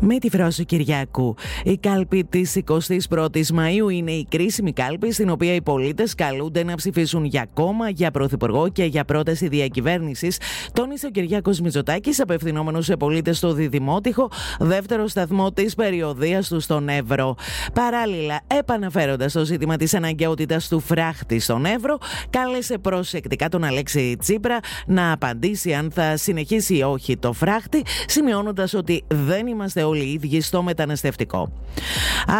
Με τη φράση Κυριακού. Η κάλπη της 21η Μαου είναι η κρίσιμη κάλπη στην οποία οι πολίτες καλούνται να ψηφίσουν για κόμμα, για πρωθυπουργό και για πρόταση διακυβέρνησης, τόνισε ο Κυριάκος Μητσοτάκης, απευθυνόμενος σε πολίτες στο Διδημότυχο, δεύτερο σταθμό της περιοδίας του στον Εύρο. Παράλληλα, επαναφέροντας το ζήτημα της αναγκαιότητας του φράχτη στον Εύρο, κάλεσε προσεκτικά τον Αλέξη Τσίπρα να απαντήσει αν θα συνεχίσει ή όχι το φράχτη, σημειώνοντας ότι δεν είμαστε όλοι οι ίδιοι στο μεταναστευτικό.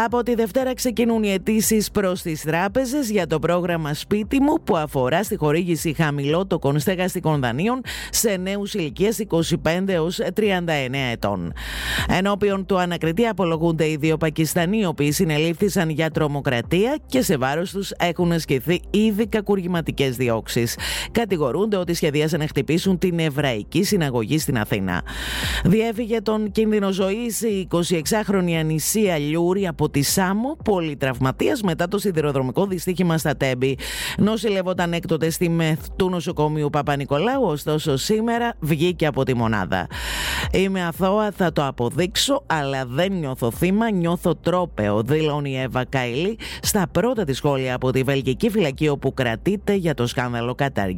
Από τη Δευτέρα ξεκινούν οι αιτήσεις προς τις τράπεζες για το πρόγραμμα Σπίτι μου που αφορά στη χορήγηση χαμηλότοκων στεγαστικών δανείων σε νέους ηλικίας 25 έως 39 ετών. Ενώπιον του ανακριτή απολογούνται οι δύο Πακιστανοί, οι οποίοι συνελήφθησαν για τρομοκρατία και σε βάρος τους έχουν ασκηθεί ήδη κακουργηματικές διώξεις. Κατηγορούνται ότι σχεδίασαν να χτυπήσουν την Εβραϊκή Συναγωγή στην Αθήνα. Διέφυγε τον κίνδυνο ζωής η 26χρονη Ανησία Λιούρη από τη Σάμο, πολυτραυματίας μετά το σιδηροδρομικό δυστύχημα στα Τέμπη. Νοσηλευόταν έκτοτε στη ΜΕΘ του νοσοκομείου Παπα-Νικολάου, ωστόσο σήμερα βγήκε από τη μονάδα. Είμαι αθώα, θα το αποδείξω, αλλά δεν νιώθω θύμα, νιώθω τρόπεο, δηλώνει η Εύα Καϊλή στα πρώτα της σχόλια από τη Βελγική φυλακή όπου κρατείται για το σκάνδαλο Qatar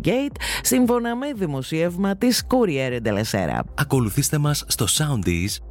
σύμφωνα με δημοσίευμα της Courier de la Ακολουθήστε μας στο Soundees